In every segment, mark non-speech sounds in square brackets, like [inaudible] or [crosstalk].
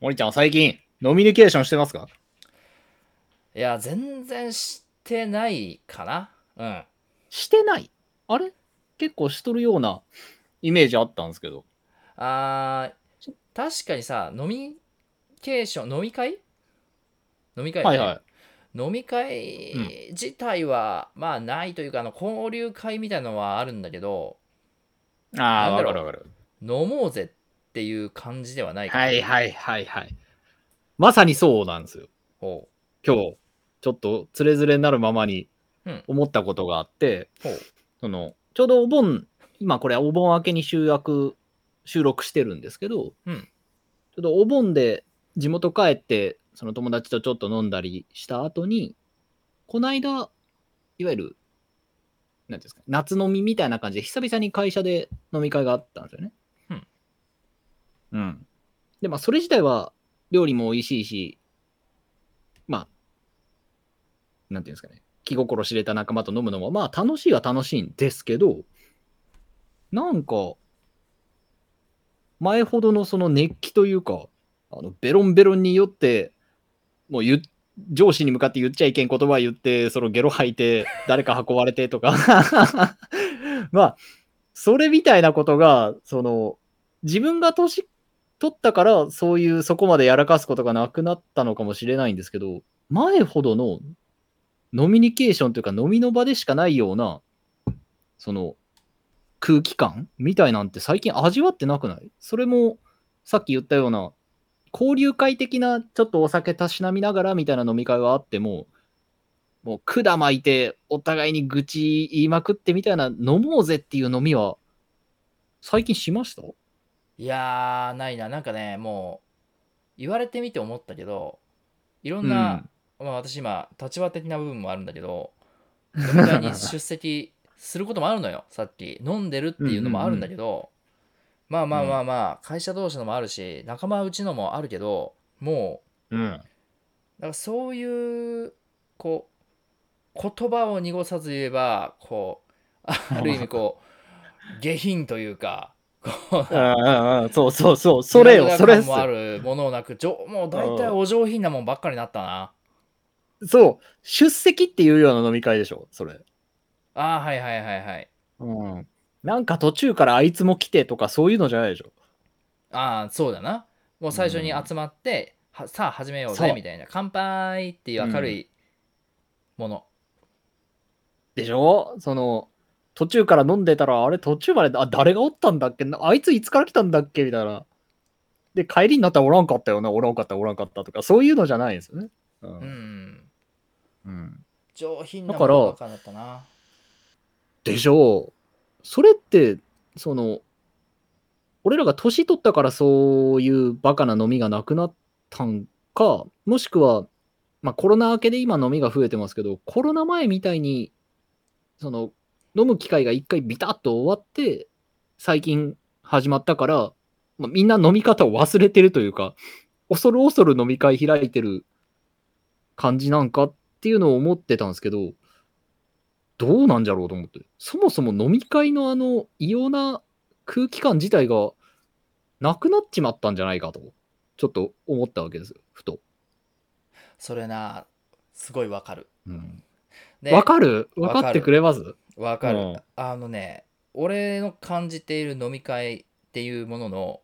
森ちゃんは最近、ノミニケーションしてますか？いや、全然してないかな。うん。してない？あれ？結構しとるようなイメージあったんですけど。あー確かにさ、飲みケーション、飲み会？飲み会、はいはい。飲み会自体は、まあないというか、あの交流会みたいなのはあるんだけど、ああ、わかるわかる。飲もうぜっていう感じではないかなはいはいはいはい。まさにそうなんですよ。ほ今日、ちょっとつれづれになるままにうん思ったことがあって、う。ほう。そのちょうどお盆、今これお盆明けに集約、収録してるんですけど、うんちょっとお盆で地元帰って、その友達とちょっと飲んだりした後に、この間、いわゆる、なんていうんですか、夏飲みみたいな感じで、久々に会社で飲み会があったんですよね。うん。で、まあ、それ自体は料理も美味しいし、まあ、なんていうんですかね、気心知れた仲間と飲むのも、まあ、楽しいは楽しいんですけど、なんか、前ほどのその熱気というか、あのベロンベロンによって、もう上司に向かって言っちゃいけん言葉言って、そのゲロ吐いて、誰か運ばれてとか、[laughs] まあ、それみたいなことが、その、自分が年取ったから、そういう、そこまでやらかすことがなくなったのかもしれないんですけど、前ほどのノミニケーションというか、飲みの場でしかないような、その、空気感みたいなんて最近味わってなくない？それも、さっき言ったような、交流会的なちょっとお酒たしなみながらみたいな飲み会はあっても、もう管巻いてお互いに愚痴言いまくってみたいな飲もうぜっていう飲みは最近しました？いやー、ないな。なんかね、もう、言われてみて思ったけど、いろんな、まあ私今、立場的な部分もあるんだけど、飲み会に出席することもあるのよ、[laughs] さっき。飲んでるっていうのもあるんだけど、まあまあまあまあ、会社同士のもあるし、仲間うちのもあるけど、もうん。う、だからそういう、こう、言葉を濁さず言えば、こう、ある意味こう、下品というか、こう、ああ、そうそうそう、それよ、それっすもあるものをなく、もう大体お上品なもんばっかりになったな。そう、出席っていうような飲み会でしょ、それ。ああ、はいはいはいはい。うん。なんか途中からあいつも来てとかそういうのじゃないでしょ。ああ、そうだな。もう最初に集まって、はさあ始めようぜみたいな、乾杯っていう明るいもの。でしょ？その、途中から飲んでたら、あれ途中まで、あ、誰がおったんだっけ？なあいついつから来たんだっけ？みたいな。で、帰りになったらおらんかったよな、おらんかった、おらんかったとか、そういうのじゃないんですよね。う。うんん。うん、上品なだから。でしょう。それって、その、俺らが年取ったからそういうバカな飲みがなくなったんか、もしくは、まあコロナ明けで今飲みが増えてますけど、コロナ前みたいに、その、飲む機会が一回ビタッと終わって、最近始まったから、まあ、みんな飲み方を忘れてるというか、恐る恐る飲み会開いてる感じなんかっていうのを思ってたんですけど、どうなんじゃろうと思って。そもそも飲み会のあの異様な空気感自体がなくなっちまったんじゃないかと、ちょっと思ったわけですよ、ふと。それな、すごいわかる。うんかる？わかるわかってくれます？わかる、うん。あのね、俺の感じている飲み会っていうものの、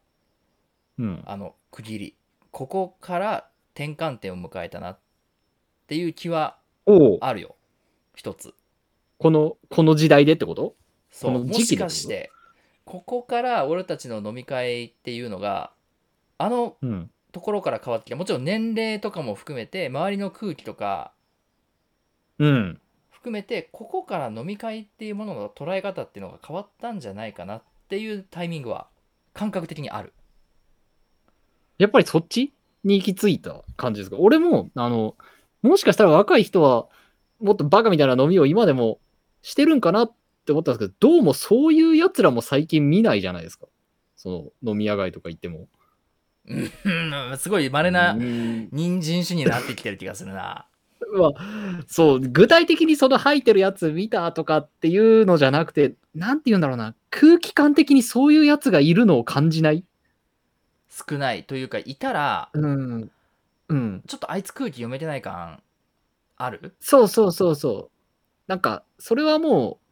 うん。あの区切り。ここから転換点を迎えたなっていう気はあるよ。一つ。この、この時代でってこと？そう。このもし時期でかしてここから俺たちの飲み会っていうのがあのうん。ところから変わってきた。もちろん年齢とかも含めて周りの空気とかうん。含めてここから飲み会っていうものの捉え方っていうのが変わったんじゃないかなっていうタイミングは感覚的にあるやっぱりそっちに行き着いた感じですか？俺も、あの、もしかしたら若い人は、もっとバカみたいな飲みを今でもしてるんかなって思ったんですけど、どうもそういうやつらも最近見ないじゃないですか？その飲み屋街とか行っても。[laughs] うんすごい稀なうん人参種になってきてる気がするな [laughs] まあ、そう、具体的にその吐いてるやつ見たとかっていうのじゃなくて、なんて言うんだろうな、空気感的にそういうやつがいるのを感じない？少ないというかいたらうん。うん。ちょっとあいつ空気読めてない感ある？そうそうそうそう。なんか、それはもう、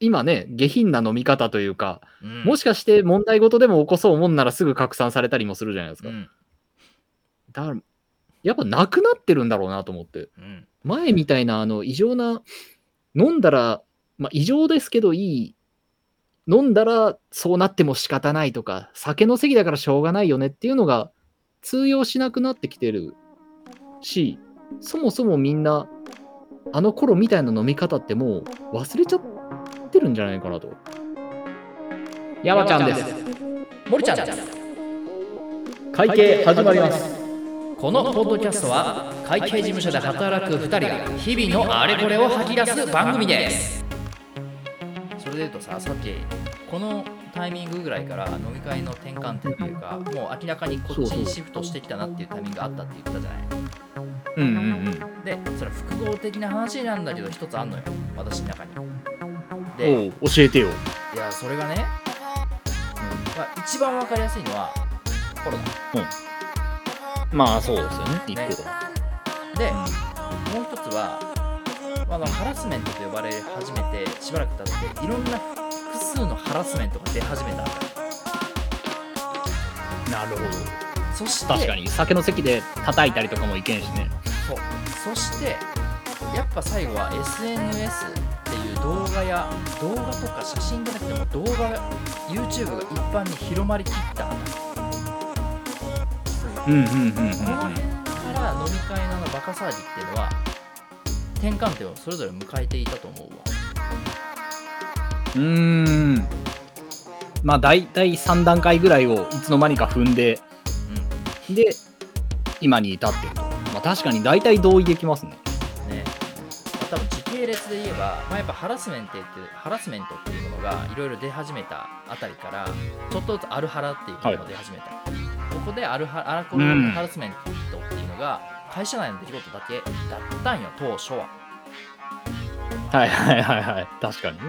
今ね、下品な飲み方というか、うんもしかして問題事でも起こそうもんならすぐ拡散されたりもするじゃないですか。うんだから、やっぱなくなってるんだろうなと思って。うん前みたいな、あの、異常な、飲んだら、まあ、異常ですけどいい、飲んだらそうなっても仕方ないとか、酒の席だからしょうがないよねっていうのが通用しなくなってきてるし、そもそもみんな、あの頃みたいな飲み方ってもう忘れちゃってるんじゃないかなと。山ちゃんです。森ちゃんです会計始まります。このポッドキャストは会計事務所で働く2人が日々のあれこれを吐き出す番組です。それで言うとささっきこのタイミングぐらいから飲み会の転換点というかもう明らかにこっちにシフトしてきたなっていうタイミングがあったって言ったじゃない。うんうんうん。でそれは複合的な話なんだけど一つあんのよ。私の中に。で教えてよ。いやそれがね、まあ、一番わかりやすいのはコロナまあそうですよね、一個ねでもう一つはあのハラスメントと呼ばれ始めてしばらく経っていろんな複数のハラスメントが出始めたなるほど。そして確かに酒の席で叩いたりとかもいけんしね。そうそしてやっぱ最後は SNS っていう動画や動画とか写真じゃなくても動画 YouTube が一般に広まりきったこうんうんうんうんの辺から飲み会のあのバカ騒ぎっていうのは転換点をそれぞれ迎えていたと思うわうーん。まあ大体3段階ぐらいをいつの間にか踏んで、で、今に至ってると。まあ確かに大体同意できますね。ね、まあ多分時系列で言えば、まあ、やっぱハラスメントってハラスメントっていうものがいろいろ出始めたあたりからちょっとずつアルハラっていうものが出始めた、ここでアルハアラコルうん。ハラスメントっていうのが会社内の出来事だけだったんよ当初は。はいはいはいはい。確かに。ね。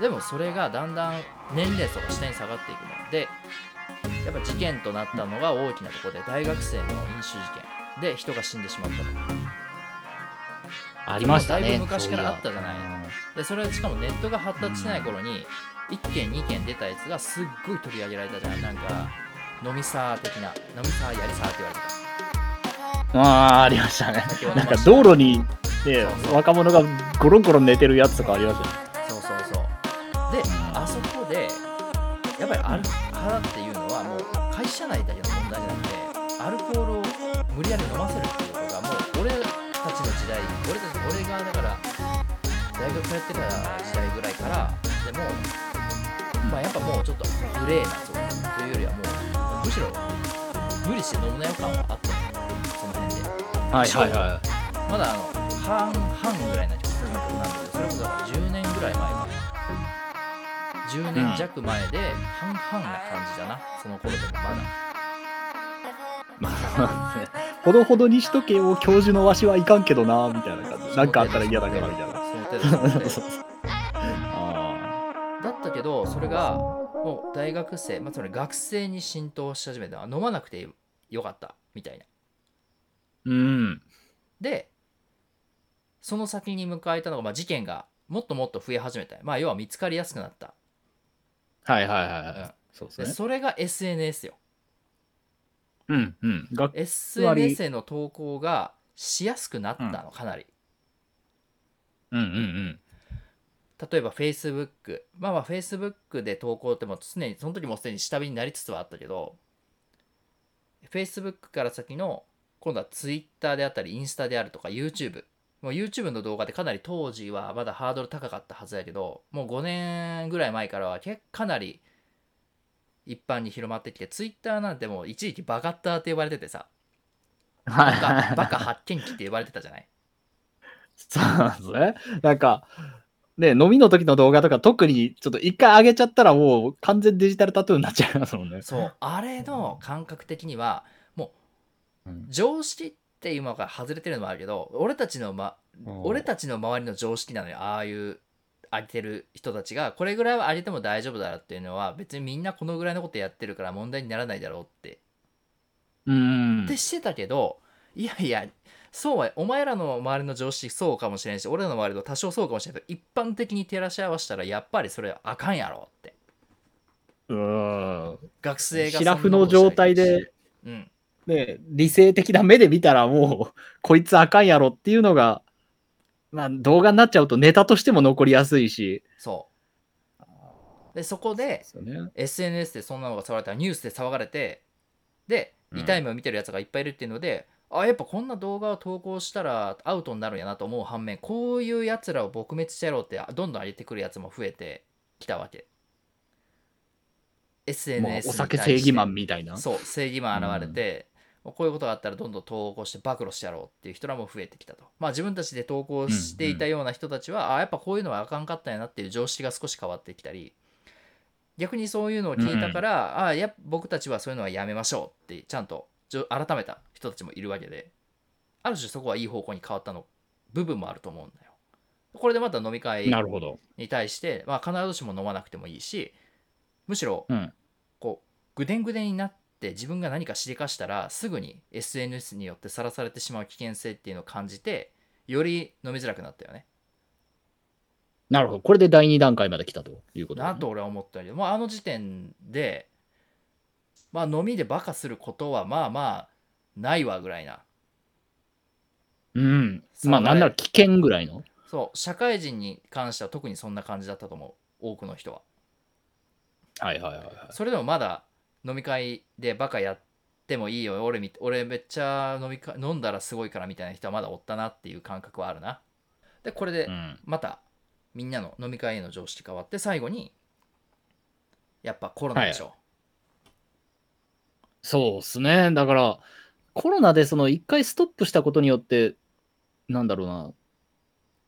でもそれがだんだん年齢層が下に下がっていくのでやっぱ事件となったのが大きなところで大学生の飲酒事件。で人が死んでしまったと。ありましたね。だいぶ昔からあったじゃない。でそれはしかもネットが発達してない頃に1件2件出たやつがすっごい取り上げられたじゃん。なんか飲みサー的な。飲みサーやりサーって言われてた。いああ、ありましたね。なんか道路に、ねそうそう。若者がゴロンゴロン寝てるやつとかありましたね。そうそうそう。であそこでやっぱりアルハラっていうのはもう会社内だけの問題じゃなくてアルコールを無理やり飲ませるっていうことがもう俺たちの時代俺たち俺がだから大学やってた時代ぐらいからでもまあやっぱもうちょっとグレーなというよりはもうむしろ無理して飲むなよ感はあった。のその辺ではいはい。はまだあの半々ぐらいな曲なんだけどそれこそだから10年ぐらい前まで10年弱前で半々な感じだな、その頃でもまだ。い。[laughs] まあ、ほどほどにしとけよ、教授のわしはいかんけどな、みたいな感じ。なんかあったら嫌だからみたいな。その程度あだったけどそれがもう大学生、まあ、つまり学生に浸透し始めた飲まなくてよかったみたいなーうん。でその先に迎えたのが、まあ、事件がもっともっと増え始めたまあ要は見つかりやすくなったはいはいはいはい。うんそうですでね。それが SNS ようんうん。が SNS への投稿がしやすくなったのかなり、うんうんうん。例えば Facebook まあまあ Facebook で投稿っても常にその時もすでに下火になりつつはあったけど Facebook から先の今度は Twitter であったりインスタであるとか YouTube もう YouTube の動画でかなり当時はまだハードル高かったはずやけどもう5年ぐらい前からは結かなり一般に広まってきて Twitter なんてもう一時期バカッターって呼ばれててさ。バカバカ発見器って呼ばれてたじゃない。[laughs] そうなんですね。なんか、ね、飲みの時の動画とか特にちょっと一回上げちゃったらもう完全デジタルタトゥーになっちゃいますもんね。そう。あれの感覚的にはもううん。常識っていうものから外れてるのもあるけど俺たちの、ま、俺たちの周りの常識なのよ。ああいう上げてる人たちがこれぐらいは上げても大丈夫だろうっていうのは別にみんなこのぐらいのことやってるから問題にならないだろうって。うん。ってしてたけどいやいやそうはお前らの周りの常識そうかもしれんし俺らの周りの多少そうかもしれないけど一般的に照らし合わせたらやっぱりそれはあかんやろって。うん。学生がシラフの状態で、うんね、理性的な目で見たらもう、こいつあかんやろっていうのが、まあ動画になっちゃうとネタとしても残りやすいし。そう。でそこでね。SNS でそんなのが騒がれたらニュースで騒がれてでうん。痛い目を見てるやつがいっぱいいるっていうので、あやっぱこんな動画を投稿したらアウトになるんやなと思う反面こういうやつらを撲滅してやろうってどんどん上げてくるやつも増えてきたわけ。SNS お酒正義マンみたいな。そう正義マン現れて、こういうことがあったらどんどん投稿して暴露してやろうっていう人らも増えてきたと。まあ自分たちで投稿していたような人たちは、あやっぱこういうのはあかんかったんやなっていう常識が少し変わってきたり逆にそういうのを聞いたから、あや僕たちはそういうのはやめましょうってちゃんと改めた人たちもいるわけである種そこはいい方向に変わったの部分もあると思うんだよこれでまた飲み会。に対して、まあ、必ずしも飲まなくてもいいしむしろうん。こうぐでんぐでんになって自分が何かしでかしたらすぐに SNS によってさらされてしまう危険性っていうのを感じてより飲みづらくなったよね。なるほど。これで第2段階まで来たということ、なと俺は思ったけどもうあの時点でまあ飲みでバカすることはまあまあないわぐらいなうん。まあ、なんなら危険ぐらいの？そう社会人に関しては特にそんな感じだったと思う多くの人は。はいはいはいはい。それでもまだ飲み会でバカやってもいいよ俺み俺めっちゃ飲み会飲んだらすごいからみたいな人はまだおったなっていう感覚はあるなでこれでうん。またみんなの飲み会への常識変わって最後にやっぱコロナでしょ、そうっすね。だから、コロナでその一回ストップしたことによって、なんだろうな、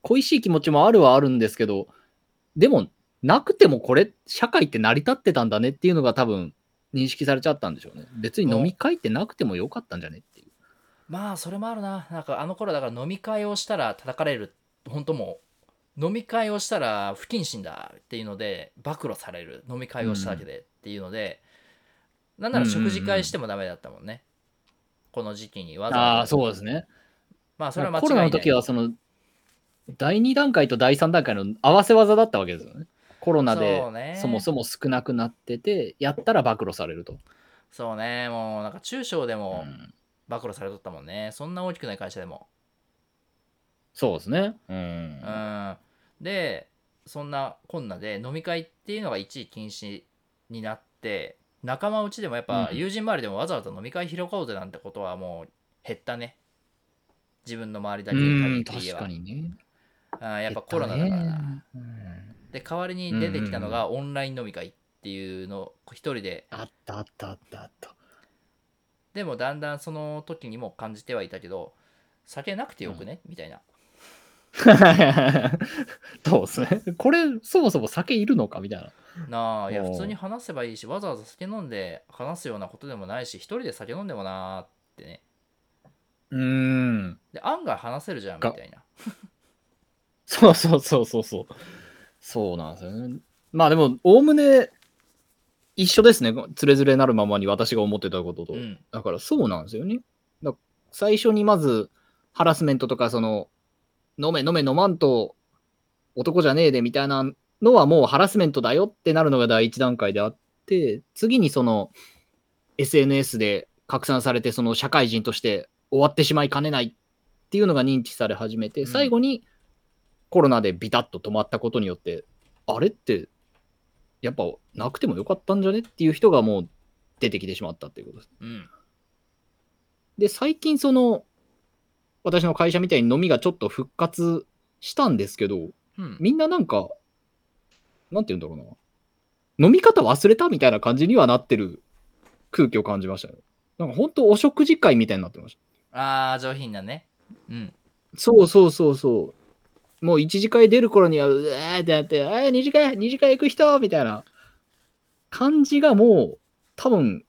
恋しい気持ちもあるはあるんですけど、でも、なくてもこれ、社会って成り立ってたんだねっていうのが多分、認識されちゃったんでしょうね。別に飲み会ってなくてもよかったんじゃねっていう。まあそれもあるななんかあの頃だから飲み会をしたら叩かれる本当もう飲み会をしたら不謹慎だっていうので暴露される飲み会をしただけでっていうので、なんなら食事会してもダメだったもんね、この時期にわざわざ。ああ、そうですね。まあそれは間違いコロナの時は、その、第2段階と第3段階の合わせ技だったわけですよね。コロナでそもそも少なくなってて、やったら暴露されると。そうね。もうなんか中小でもうん。暴露されとったもんね、そんな大きくない会社でも。そうですね。うん。うん。でそんなこんなで飲み会っていうのが一時禁止になって仲間内でもやっぱうん。友人周りでもわざわざ飲み会開こうぜなんてことはもう減ったね。自分の周りだけに限うんって言えば確かにね。あーやっぱコロナだから。な、な。うん。で代わりに出てきたのがオンライン飲み会っていうのを一人で。あったあったあったあった。でもだんだんその時にも感じてはいたけど酒なくてよくね、みたいな [laughs] そうですね。これ、そもそも酒いるのかみたいな。なあいや普通に話せばいいしわざわざ酒飲んで話すようなことでもないし一人で酒飲んでもなーってねうーん。で案外話せるじゃんみがたいなそうそうそうそうそう。そうなんですよね。まあでも、おおむね一緒ですね。つれづれなるままに私が思ってたことと。うんだからそうなんですよね。だ最初にまずハラスメントとか、その、飲め飲め飲まんと男じゃねえでみたいなのはもうハラスメントだよってなるのが第一段階であって、次にその SNS で拡散されて、その社会人として終わってしまいかねないっていうのが認知され始めて、うん最後にコロナでビタッと止まったことによって、あれってやっぱなくてもよかったんじゃねっていう人がもう出てきてしまったっていうことです。うんで、最近その、私の会社みたいに飲みがちょっと復活したんですけど、うんみんななんか、なんて言うんだろうな。飲み方忘れたみたいな感じにはなってる空気を感じましたよ。なんか本当お食事会みたいになってました。ああ上品なねうんそうそうそうそう。もう一次会出る頃には、うわーってなって、あー二次会、二次会行く人みたいな感じがもう、多分、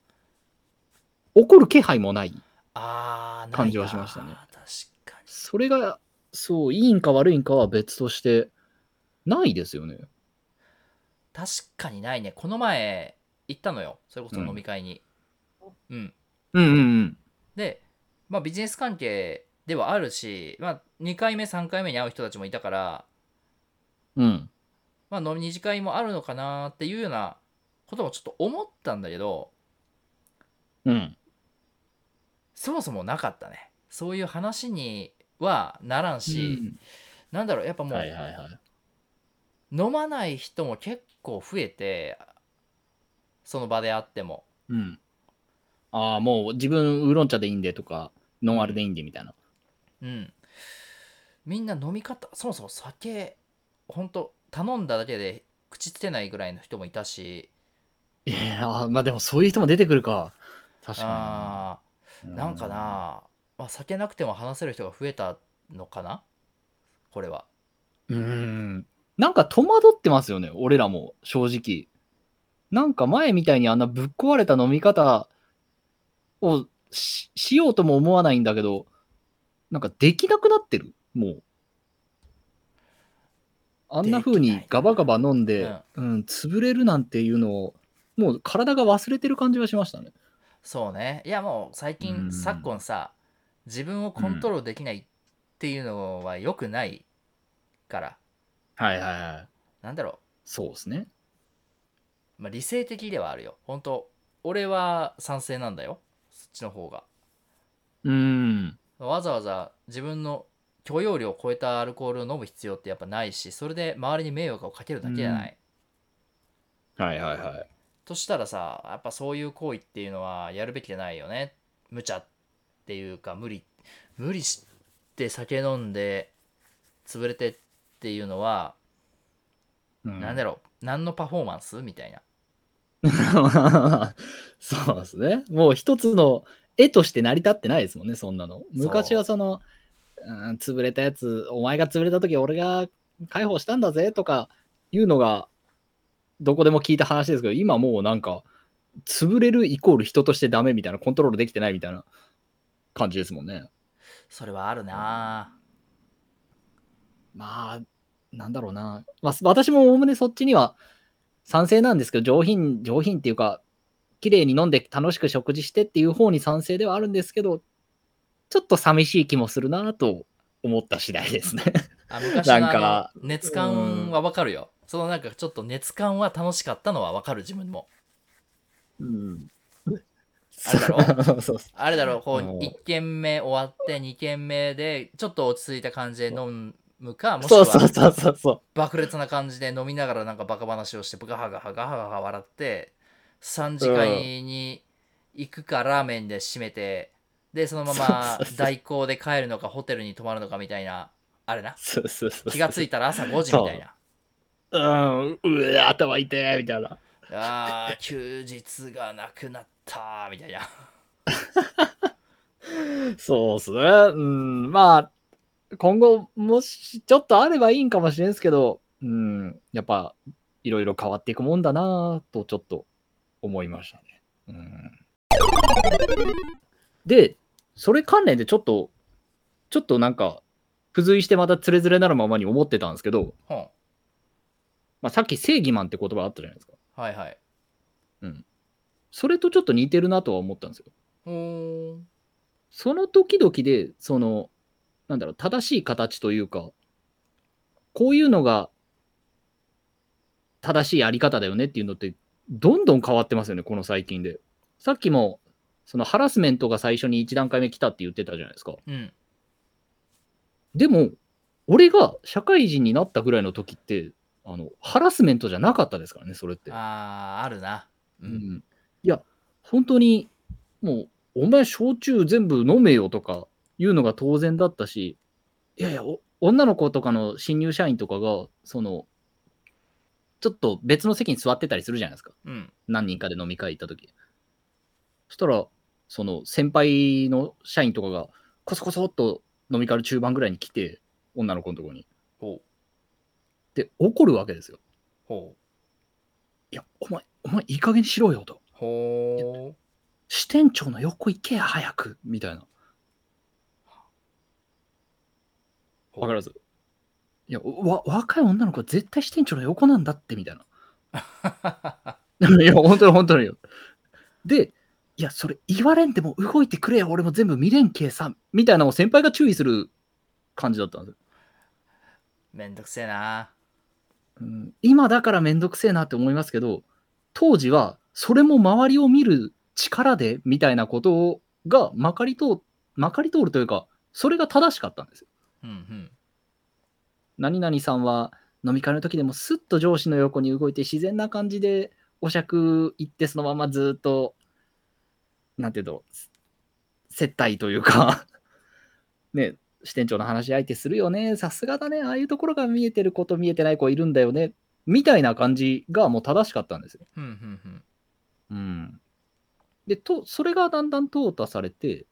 起こる気配もない。ああ感じはしましたねそれが、そう、いいんか悪いんかは別として、ないですよね。確かにないね。この前行ったのよ。それこそ飲み会に。うん。うんうんうん。で、まあビジネス関係ではあるし、まあ2回目、3回目に会う人たちもいたから、うん。まあ飲み二次会もあるのかなっていうようなこともちょっと思ったんだけど、うん。そもそもなかったね。そういう話にはならんし、なんだろう、やっぱもう、はいはいはい。飲まない人も結構増えて、その場であっても。うん。ああ、もう自分ウーロン茶でいいんでとか、ノンアルでいいんでみたいな。うん。みんな飲み方、そもそも酒、ほんと頼んだだけで口つけないぐらいの人もいたし、いやーまあでもそういう人も出てくるか。確かあに。ーなんかな、まあ、酒なくても話せる人が増えたのかな？これは。うーん。なんか戸惑ってますよね、俺らも、正直。なんか前みたいにあんなぶっ壊れた飲み方をししようとも思わないんだけど、なんかできなくなってる、もう。あんな風にガバガバ飲んで、うん、潰れるなんていうのを、もう体が忘れてる感じがしましたね。そうね。いやもう最う近、ん昨今さ、自分をコントロールできないっていうのは良くないから、はいはいはい。なんだろそうですね。う、まあ、理性的ではあるよ。本当俺は賛成なんだよ。そっちの方が。うーん。わざわざ自分の許容量を超えたアルコールを飲む必要ってやっぱないし、それで周りに迷惑をかけるだけじゃない。はいはいはい。としたらさ、やっぱそういう行為っていうのはやるべきじゃないよね。無茶っていうか、無理、無理して酒飲んで潰れてっていうのは、うんなんだろう、何のパフォーマンスみたいな。[laughs] そうですね。もう一つの絵として成り立ってないですもんね、そんなの。昔はその、うん、潰れたやつ、お前が潰れた時俺が解放したんだぜとかいうのが、どこでも聞いた話ですけど、今もうなんか、潰れるイコール人としてダメみたいな、コントロールできてないみたいな感じですもんね。それはあるなまあ、なんだろうな。まあ、私もおおむねそっちには賛成なんですけど、上品、上品っていうか、綺麗に飲んで楽しく食事してっていう方に賛成ではあるんですけど、ちょっと寂しい気もするなと思った次第ですね。あ昔のなんか熱感はわかるよ。そのなんかちょっと熱感は楽しかったのはわかる自分も。うん。あれだろ [laughs] そう。あれだろう、こううん。1軒目終わって2軒目でちょっと落ち着いた感じで飲むか、もしくはそうそうそうそう。そう。爆裂な感じで飲みながらなんかバカ話をしてガハガハガハガハ笑って3次会に行くかラーメンで締めてでそのまま代行で帰るのかホテルに泊まるのかみたいなあれな。気がついたら朝5時みたいな。うん、うわ、頭痛いみたいな。あー [laughs] 休日がなくなったみたいなそうっすね。うん、まあ、今後、もし、ちょっとあればいいんかもしれんすけど、うん、やっぱ、いろいろ変わっていくもんだなと、ちょっと思いましたね。うん。で、それ関連でちょっと、ちょっとなんか、付随してまたつれづれなるままに思ってたんですけど、ほんまあ、さっき正義マンって言葉あったじゃないですか。はいはいそれとちょっと似てるなとは思ったんですよ。ほーんその時々で、その、なんだろう、正しい形というか、こういうのが正しいやり方だよねっていうのって、どんどん変わってますよね、この最近で。さっきも、そのハラスメントが最初に1段階目来たって言ってたじゃないですか。うんでも、俺が社会人になったぐらいの時って、あの、ハラスメントじゃなかったですからね、それって。あーあるなううんん、いや、本当に、もう、お前、焼酎全部飲めよとかいうのが当然だったし、いやいや、お女の子とかの新入社員とかが、その、ちょっと別の席に座ってたりするじゃないですか。うん何人かで飲み会行った時。そしたら、その先輩の社員とかが、コソコソっと飲み会の中盤ぐらいに来て、女の子のところに。ほうで、怒るわけですよ。ほういや、お前、お前、いい加減にしろよと。ほう支店長の横行けや、早くみたいな。わかりますいや、わ、若い女の子は絶対支店長の横なんだって、みたいな。[laughs] いや、本当に本当によ。で、いや、それ言われんでも動いてくれよ、俺も全部見れんけさ、みたいなのを先輩が注意する感じだったんですよ。めんどくせえな。うん、今だからめんどくせえなって思いますけど、当時はそれも周りを見る力でみたいなことがまかり通まかり通るというか、それが正しかったんですよ。うんうん。何々さんは飲み会の時でもスッと上司の横に動いて自然な感じでお酌行ってそのままずっと、なんていうの、接待というか、[laughs] ね、支店長の話し相手するよね、さすがだね、ああいうところが見えてる子と見えてない子いるんだよね、みたいな感じがもう正しかったんですよ。うんうんうん。うん。で、と、それがだんだん淘汰されて、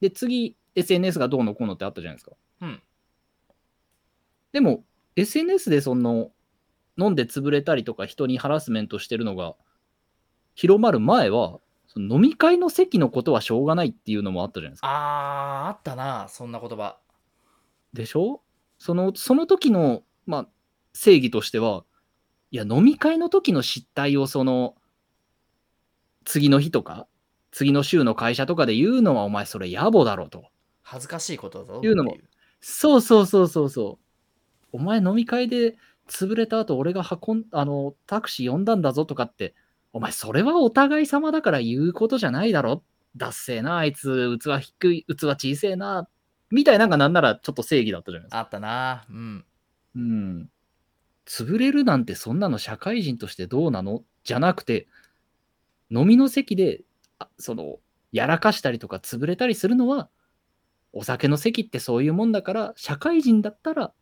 で、次、SNS がどうのこうのってあったじゃないですか。うん。でも、SNS でその、飲んで潰れたりとか人にハラスメントしてるのが広まる前は、飲み会の席のことはしょうがないっていうのもあったじゃないですか。あー、あったな、そんな言葉。でしょ？その、その時の、まあ、正義としては、いや、飲み会の時の失態をその、次の日とか、次の週の会社とかで言うのは、お前それ野暮だろと。恥ずかしいことだぞ。いうのもそうそうそうそうそう。お前飲み会で潰れた後、俺が運ん、あの、タクシー呼んだんだぞとかって、お前それはお互い様だから言うことじゃないだろ。だっせえな、あいつ、器低い、器小せえな、みたいなのがなんならちょっと正義だったじゃないですか。あったな。うん。うん。潰れるなんてそんなの社会人としてどうなの？じゃなくて、飲みの席で、あその、やらかしたりとか潰れたりするのは、お酒の席ってそういうもんだから、社会人だったら、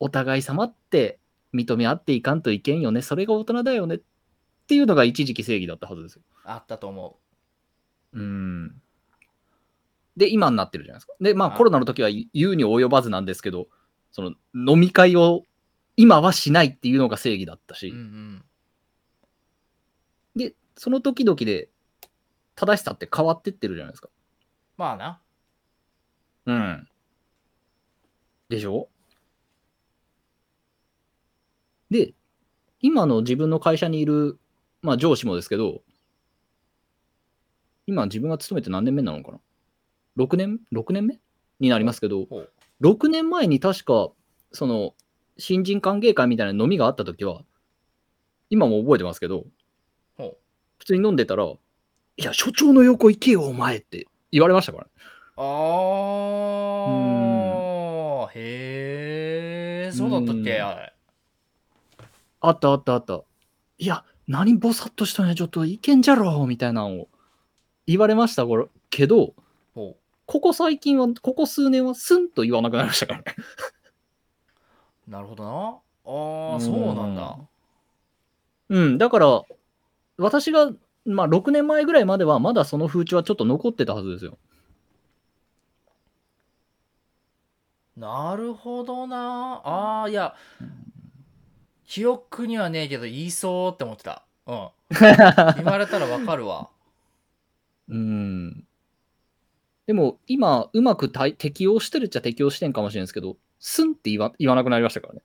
お互い様って認め合っていかんといけんよね。それが大人だよね。っていうのが一時期正義だったはずですよ。あったと思うん。で、今になってるじゃないですか。で、まああコロナの時は言うに及ばずなんですけど、その飲み会を今はしないっていうのが正義だったう。し、うんうん。で、その時々で正しさって変わってってるじゃないですか。まあな。うん。でしょ？で、今の自分の会社にいる、まあ上司もですけど、今自分が勤めて何年目なのかな？?6 年 ?6 年目になりますけど、ほう。6年前に確か、その、新人歓迎会みたいな飲みがあった時は、今も覚えてますけど。普通に飲んでたら、いや、所長の横行けよ、お前って言われましたからね。あー。へー。そうだったっうんけあれ。あったあったあった。いや、何ぼさっとしたんや、ちょっといけんじゃろ、みたいなのを言われましたけど、ほここ最近は、ここ数年はスンと言わなくなりましたからね。う。なるほどな。あー、そうなんだ。うん、だから、私が、まあ、6年前ぐらいまでは、まだその風潮はちょっと残ってたはずですよ。なるほどな。あー、いや、記憶にはねえけど言いそうって思ってた。うん。[laughs] 言われたらわかるわ。うん。でも、今、うまく対適応してるっちゃ適応してんかもしれないですけど、スンって言わ言わなくなりましたからね。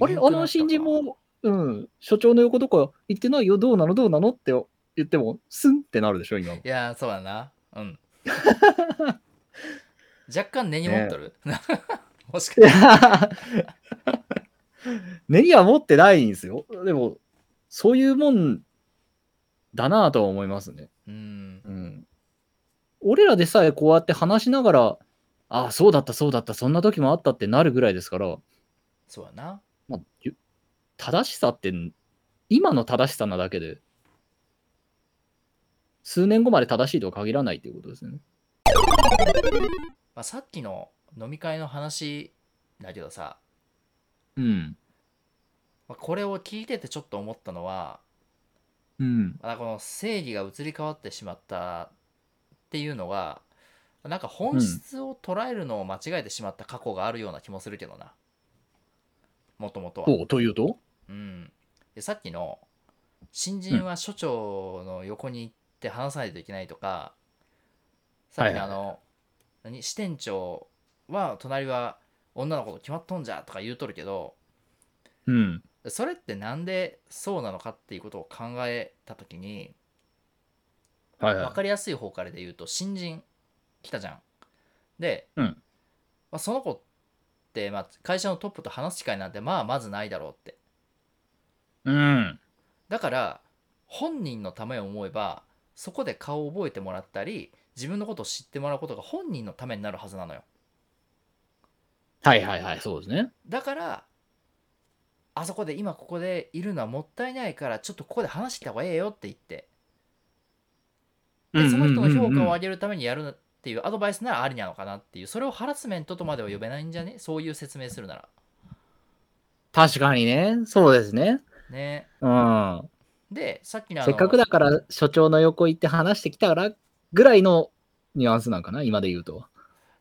あれあの新人も、うん、所長の横とか行ってないよ、どうなのどうなのって言っても、スンってなるでしょ、今のい。やー、そうだな。うん。[laughs] 若干根に持っとる？[laughs] もしかして。[laughs] ネギは持ってないんですよ。でも、そういうもんだなぁとは思いますね。うん。うん。俺らでさえこうやって話しながら、ああ、そうだった、そうだった、そんな時もあったってなるぐらいですから、そうやな。まあ、ゆ正しさって、今の正しさなだけで、数年後まで正しいとは限らないということですね。まあ、さっきの飲み会の話だけどさ、うん。まあこれを聞いててちょっと思ったのは、うん。まあこの正義が移り変わってしまったっていうのが、なんか本質を捉えるのを間違えてしまった過去があるような気もするけどな。もともとは。というと？うん、でさっきの新人は所長の横に行って話さないといけないとか、さっきのあの、何？支店長は隣は女の子と決まっとんじゃとか言うとるけどうん。それってなんでそうなのかっていうことを考えた時にはいはい。分かりやすい方からで言うと新人来たじゃん。で、うんまあ、その子って、まあ、会社のトップと話す機会なんてまあまずないだろうって。うん。だから本人のためを思えばそこで顔を覚えてもらったり自分のことを知ってもらうことが本人のためになるはずなのよ。はいはいはい、そうですね。だからあそこで今ここでいるのはもったいないからちょっとここで話した方がええよって言ってでその人の評価を上げるためにやるっていうアドバイスならありなのかなっていうそれをハラスメントとまでは呼べないんじゃね？そういう説明するなら確かにね。そうですね。ねうん。でさっきのせっかくだから所長の横行って話してきたからぐらいのニュアンスなんかな、今で言うと。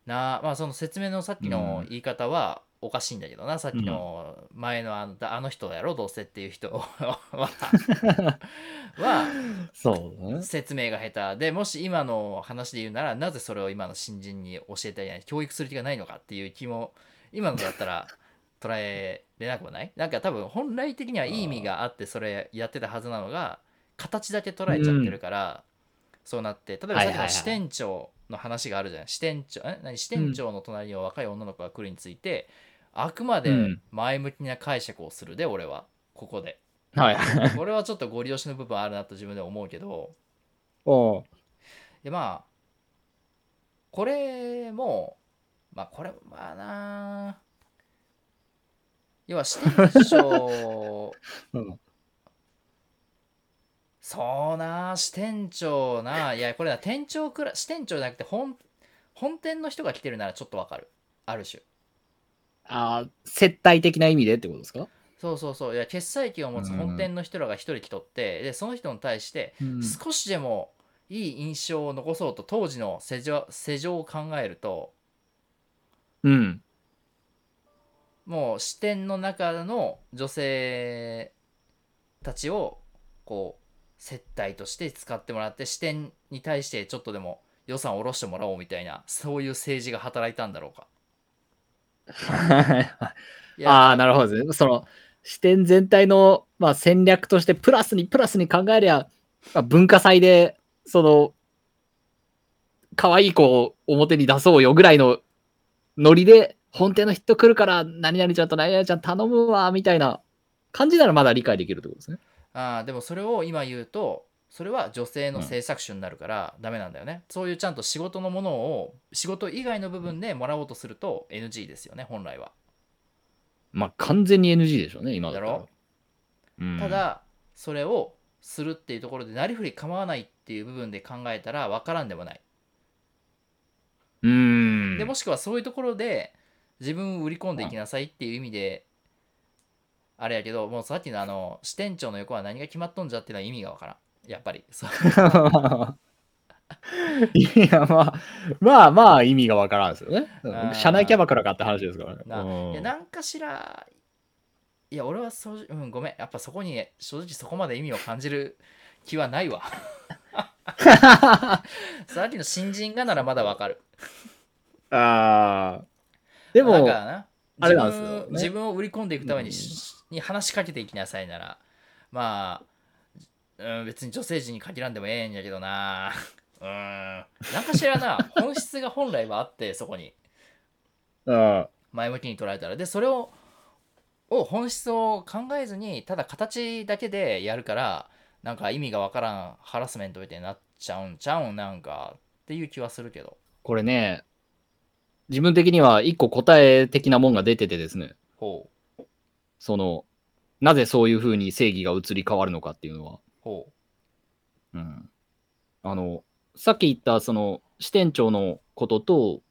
なまあその説明のさっきの言い方はおかしいんだけどな、さっきの前のあのあの人やろどうせっていう人 [laughs] ははそうね。説明が下手。でもし今の話で言うならなぜそれを今の新人に教えたり教育する気がないのかっていう気も今のだったら捉えれなくもない？なんか多分本来的にはいい意味があってそれやってたはずなのが形だけ捉えちゃってるから、そうなって例えばさっきの支店長の話があるじゃん。支店長え？何？支店長の隣には若い女の子が来るについて、あくまでうん。前向きな解釈をするで俺は。ここで。はい。[laughs] これはちょっとご利用しの部分あるなと自分で思うけど。おう。でまあこれもまあこれまあ。な要は支店長うん。そうな支店長な。いやこれは店長くら支店長じゃなくて本本店の人が来てるならちょっとわかる。ある種あー接待的な意味でってことですか、そうそうそういや決済権を持つうん本店の人らが一人来とってでその人に対してうん少しでもいい印象を残そうと当時の世情世情を考えるとうん。もう視点の中の女性たちをこう接待として使ってもらって視点に対してちょっとでも予算を下ろしてもらおうみたいなそういう政治が働いたんだろうか。ああ、なるほどですね。その視点全体の、まあ、戦略としてプラスにプラスに考えりゃ、まあ、文化祭でその可愛い子を表に出そうよぐらいのノリで本店の人来るから何々ちゃんと何々ちゃん頼むわみたいな感じならまだ理解できるってことですね。あーでもそれを今言うとそれは女性の制作種になるからダメなんだよね、そういうちゃんと仕事のものを仕事以外の部分でもらおうとすると NG ですよね本来は。まあ完全に NG でしょうね、今だろ？うんた、だそれをするっていうところでなりふり構わないっていう部分で考えたら分からんでもない。うん。でもしくはそういうところで自分を売り込んでいきなさいっていう意味であれやけどもうさっきのあの支店長の横は何が決まっとんじゃっていうのは意味が分からんやっぱり。いや、まあ、まあまあ意味がわからんですよね。社内キャバクラかって話ですからね。なうん。いやなんかしらいや俺はそう、うん、ごめん。やっぱそこに正直そこまで意味を感じる気はないわ。[laughs] さっきの新人がならまだ分かる。ああ。でも、あれ自分な。んですよね。自分を売り込んでいくために,、うん。に話しかけていきなさいなら。まあ、うん、別に女性陣に限らんでもええんやけどな。[laughs] うん。なんかしらな。[laughs] 本質が本来はあってそこに。うん前向きに捉えたら。でそれをを本質を考えずにただ形だけでやるからなんか意味がわからんハラスメントみたいになっちゃうんちゃうんなんかっていう気はするけど。これね、自分的には一個答え的なもんが出ててですね、ほう。その、なぜそういうふうに正義が移り変わるのかっていうのは、ほうん。あの、さっき言ったその支店長のことと、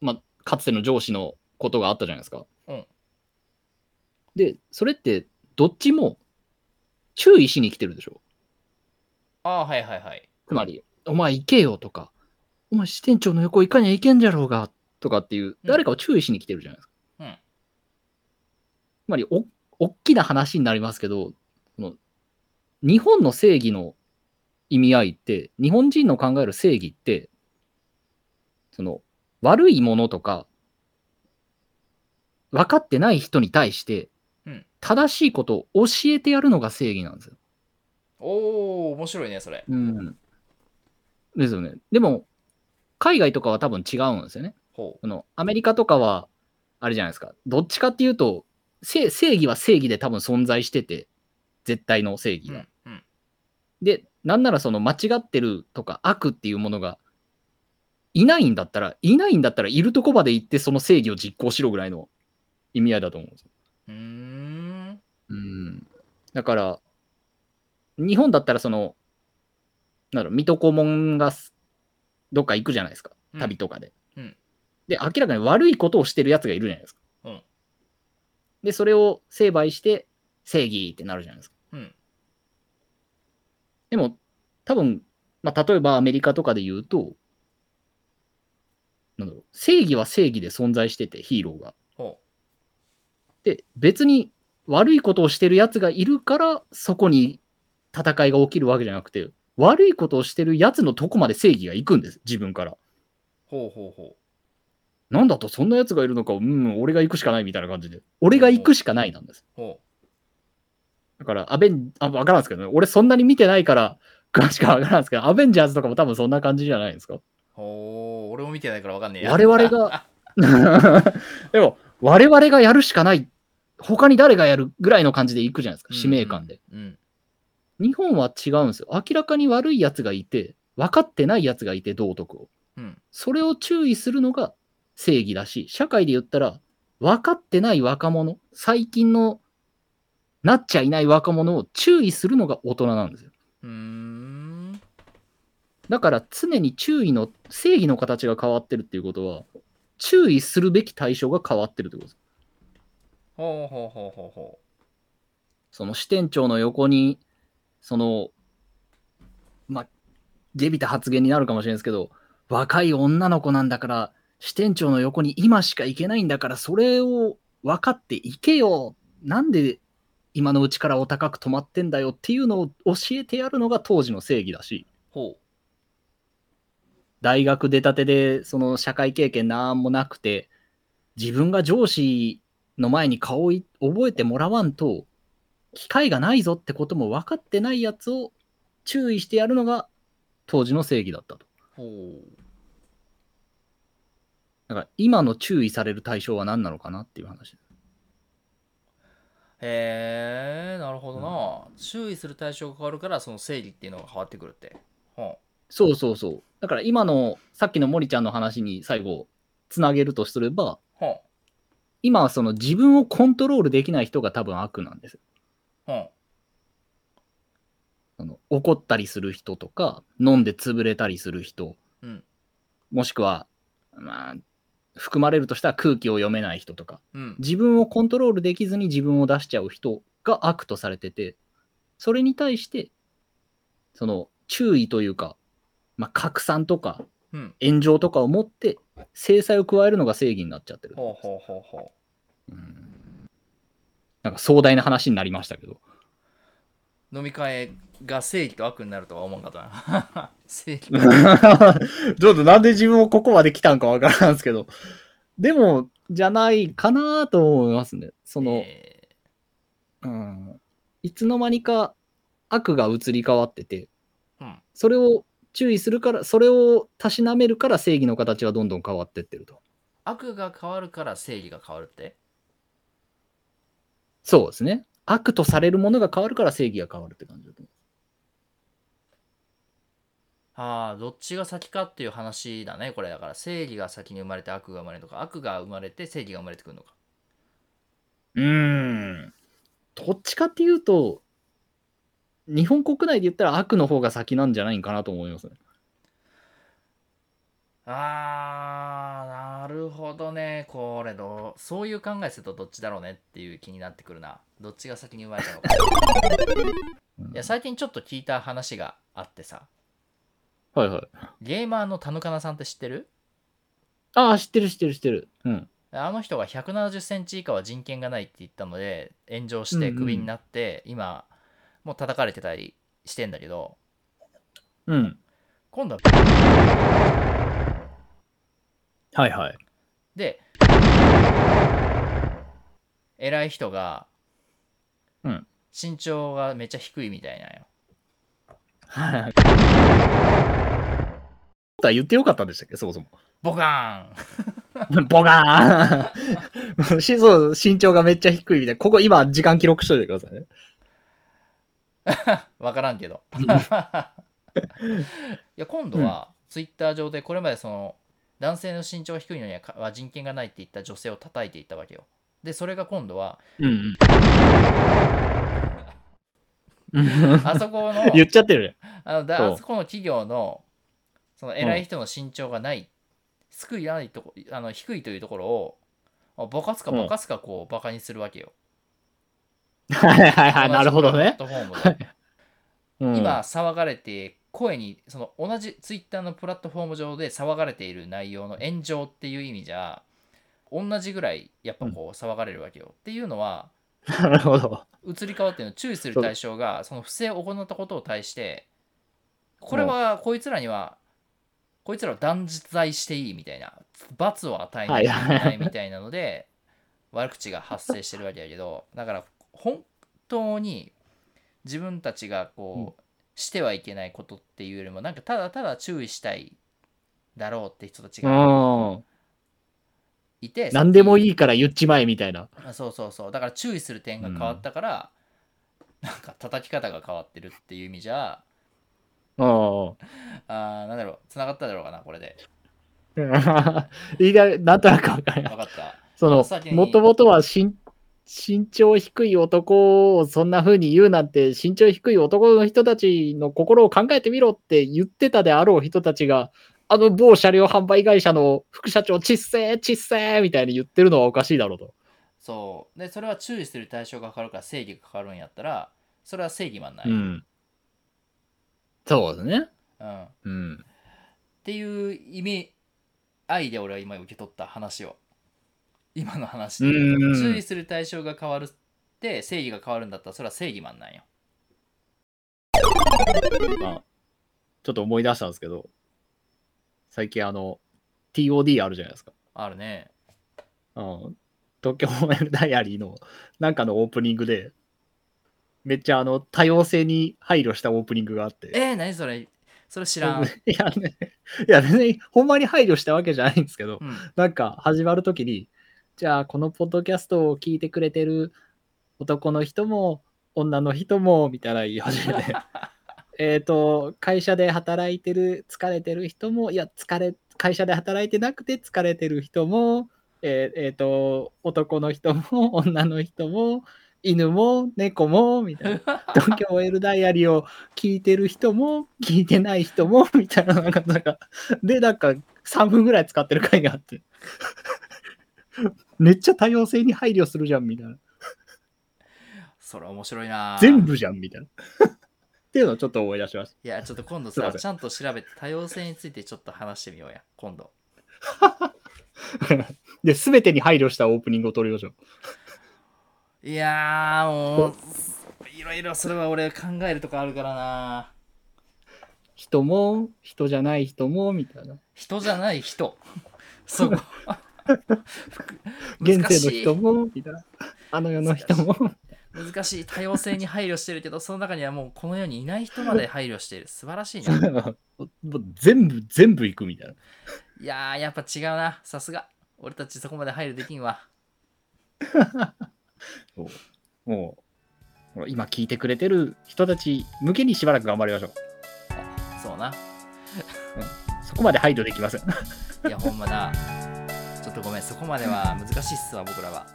まあ、かつての上司のことがあったじゃないですか。うんで、それってどっちも注意しに来てるでしょ。うああはいはいはいつまり、お前行けよとか、お前支店長の横行かにゃいけんじゃろうがとかっていう、誰かを注意しに来てるじゃないですか。うんつまりお、大きな話になりますけど、その日本の正義の意味合いって、日本人の考える正義って、その悪いものとか、分かってない人に対してうん、正しいことを教えてやるのが正義なんですよ。おお面白いねそれうん。ですよね。でも、海外とかは多分違うんですよね。ほこのアメリカとかは、あれじゃないですか。どっちかっていうと、正正義は正義で多分存在してて、絶対の正義が。ううんうんで、なんならその間違ってるとか悪っていうものがいないんだったら、いないんだったらいるとこまで行ってその正義を実行しろぐらいの意味合いだと思うんですよ。うーんうん。だから、日本だったらその、なんだろう、水戸黄門がすどっか行くじゃないですか。うん旅とかで。うんで、明らかに悪いことをしてるやつがいるじゃないですか。うんで、それを成敗して正義ってなるじゃないですか。うんでも、多分、まあ、例えばアメリカとかで言うと、なんだろう、正義は正義で存在してて、ヒーローが。ほで、別に悪いことをしてるやつがいるから、そこに戦いが起きるわけじゃなくて、悪いことをしてるやつのとこまで正義が行くんです、自分から。うほうほうほなんだと、そんなやつがいるのか、うん、俺が行くしかないみたいな感じで。俺が行くしかないなんです。うほだから、アベン、あ、わからんですけどね。俺そんなに見てないから、詳しくはわからんですけど、アベンジャーズとかも多分そんな感じじゃないですか。うほう俺も見てないからわかんねえや我々が [laughs] でも、我々がやるしかない。他に誰がやるぐらいの感じで行くじゃないですか、使命感で。うん日本は違うんですよ。明らかに悪いやつがいて、分かってないやつがいて、道徳を。うんそれを注意するのが正義だし、社会で言ったら、分かってない若者、最近のなっちゃいない若者を注意するのが大人なんですよ。うーんだから常に注意の、正義の形が変わってるっていうことは、注意するべき対象が変わってるってことです。ほうほうほうほうほその支店長の横に、その、まあ、下びた発言になるかもしれないですけど、若い女の子なんだから、支店長の横に今しか行けないんだから、それを分かっていけよ。なんで今のうちからお高く止まってんだよっていうのを教えてやるのが当時の正義だし、うほ大学出たてでその社会経験なんもなくて、自分が上司の前に顔をい覚えてもらわんと、機会がないぞってことも分かってないやつを注意してやるのが当時の正義だったと。だから今の注意される対象は何なのかなっていう話。うへえなるほどな、注意する対象が変わるからその正義っていうのが変わってくるって。ほそうそうそう。だから今のさっきの森ちゃんの話に最後つなげるとすれば、今はその自分をコントロールできない人が多分悪なんです。よ。う。ほその怒ったりする人とか、飲んで潰れたりする人、ううん。もしくは、まあ、含まれるとしたら空気を読めない人とか、うん。自分をコントロールできずに自分を出しちゃう人が悪とされてて、それに対して、その注意というか、まあ、拡散とかうん。炎上とかを持って制裁を加えるのが正義になっちゃってる。うん。なんか壮大な話になりましたけど。う飲み会が正義と悪になるとは思わんかったな。[laughs] 正義。[laughs] ちょっとなんで自分もここまで来たんかわからんですけど、でも、じゃないかなと思いますね。その、えうん、いつの間にか悪が移り変わってて、ーうん。それを注意するから、それをたしなめるから正義の形はどんどん変わってってると。悪が変わるから正義が変わるって？そうですね。悪とされるものが変わるから正義が変わるって感じだと思ああどっちが先かっていう話だねこれだから正義が先に生まれて悪が生まれるのか悪が生まれて正義が生まれてくるのかう。うーん。どっちかっていうと、日本国内で言ったら悪の方が先なんじゃないかなと思いますね。あーなるほどねこれどうそういう考えするとどっちだろうねっていう気になってくるなどっちが先に生まれたのかうんいや最近ちょっと聞いた話があってさはいはい。ゲーマーの田ヌカナさんって知ってる？ああ、知ってる知ってる知ってる。うん。あの人が1 7 0センチ以下は人権がないって言ったので炎上してクビになって、今もう叩かれてたりしてんだけどうん。今度ははいはい。で偉い人が、うん身長がめっちゃ低いみたいなんよ。はい。は言ってよかったんでしたっけ、そもそも。ボカーン [laughs] ボガーン [laughs] しそう身長がめっちゃ低いみたいな。ここ今時間記録しといてくださいね。[laughs] わからんけど。いや今度はツイッター上でこれまでその男性の身長が低いのには人権がないって言った女性を叩いていったわけよ。でそれが今度はうん [laughs] あそこの [laughs] 言っちゃってるあのだあそこの企業のその偉い人の身長がない、低いないとこあの低いというところをあバカすかうん。バカすかこうバカにするわけよ。はいはいはい、なるほどね。[laughs] 今騒がれて声にその同じツイッターのプラットフォーム上で騒がれている内容の炎上っていう意味じゃ同じぐらいやっぱこう騒がれるわけよ、っていうのはなるほど。移り変わってるの注意する対象がその不正を行ったことを対してこれはこいつらにはこいつらを断罪していいみたいな罰を与えないみたいなので悪口が発生してるわけだけどだから本当に自分たちがこうしてはいけないことっていうよりもなんかただただ注意したいだろうって人たちがうん。いて何でもいいいから言っちまえみたいな。あそうそうそうだから注意する点が変わったから、なんか叩き方が変わってるっていう意味じゃうん。あーなんだろう繋がっただろうかなこれで [laughs] いいがなんとなくわかる。分かったそのもともとは身身長低い男をそんな風に言うなんて、身長低い男の人たちの心を考えてみろって言ってたであろう人たちが、あの某車両販売会社の副社長、ちっせー、ちっせーみたいに言ってるのはおかしいだろうと。そうでそれは注意する対象が変わるから正義が変わるんやったらそれは正義マンない、うんうん。そうですね。っうん。ていう意味合いで俺は今受け取った話を今の話で注意する対象が変わるって正義が変わるんだったらそれは正義マンなんよ。あちょっと思い出したんですけど、最近あの、TOD あるじゃないですか。あるね。うん。東京 OL ダイアリーのなんかのオープニングで、めっちゃあの多様性に配慮したオープニングがあって。えー、何それ？それ知らん、[laughs] いやね、いや別にほんまに配慮したわけじゃないんですけど、うん、なんか始まるときに、じゃあこのポッドキャストを聞いてくれてる男の人も女の人もみたいな言い始めて、[laughs] えっと、会社で働いてる、疲れてる人も、いや、疲れ、会社で働いてなくて疲れてる人も、えーえーと、男の人も [laughs] 女の人も、犬も猫も、みたいな。東京 OL ダイアリーを聞いてる人も、聞いてない人も、みたいな、なんか、なんか、で、なんか、3分ぐらい使ってる回があって。[laughs] めっちゃ多様性に配慮するじゃん、みたいな。それ面白いな全部じゃん、みたいな。っていうのをちょっと思い出しましいやちょっと今度さちゃんと調べて多様性についてちょっと話してみようや今度た。[laughs] で、すべてに配慮したオープニングを撮りましょう。いやーもういろいろそれは俺考えるとこあるからな人も、人じゃない人も、みたいな。人じゃない人そこ [laughs] 現世の人も。あの世の人も。難しい多様性に配慮してるけどその中にはもうこの世にいない人まで配慮している。素晴らしいね。もう全部、全部行くみたいな。いやーやっぱ違うな。さすが。俺たちそこまで配慮できんわ。[laughs] そう。もう、今聞いてくれてる人たち向けにしばらく頑張りましょう。そうな。そこまで配慮できません。いやほんまなちょっとごめんそこまでは難しいっすわ僕らは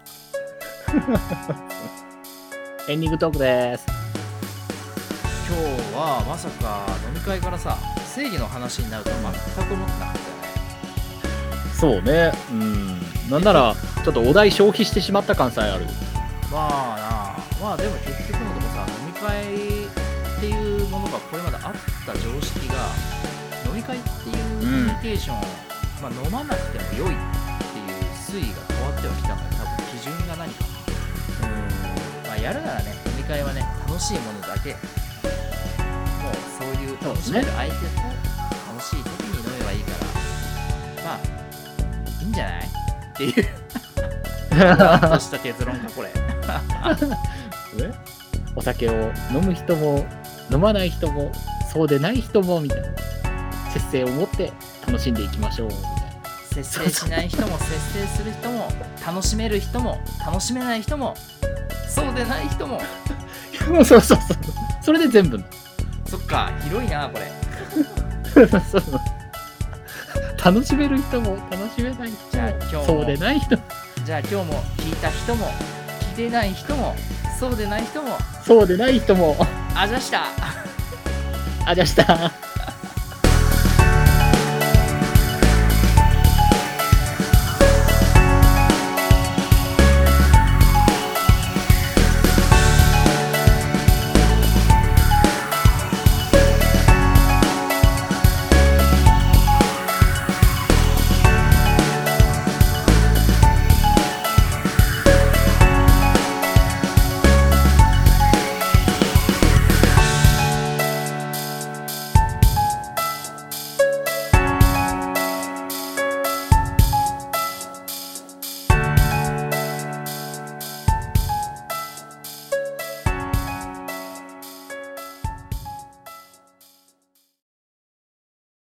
[laughs] エンディングトークです。今日はまさか飲み会からさ正義の話になるとは全く思ってなかったよねそうね。うん。なんなら、ちょっとお題消費してしまった感さえある。まあなまあでも結局のとこさ飲み会っていうものがこれまであった常識が飲み会っていうコミュニケーションを、まあ、飲まなくても良いっ推移が変わってはきたのよ多分基準が何かまあやるならね飲み会はね楽しいものだけもうそういう楽しめる相手と楽しい時に飲めばいいからまあいいんじゃないっていう。とした結論かこれ。お酒を飲む人も飲まない人もそうでない人もみたいな節制を持って楽しんでいきましょう。みたいな節制しない人も節制する人も楽しめる人も楽しめない人もそうでない人も。[laughs] そうそうそうそれで全部。そっか広いなこれ。[laughs] そう楽しめる人も楽しめない人じゃあ今日も。もそうでない人も。じゃあ今日も聞いた人も聞いてない人もそうでない人も。そうでない人も。あざした。あじゃあした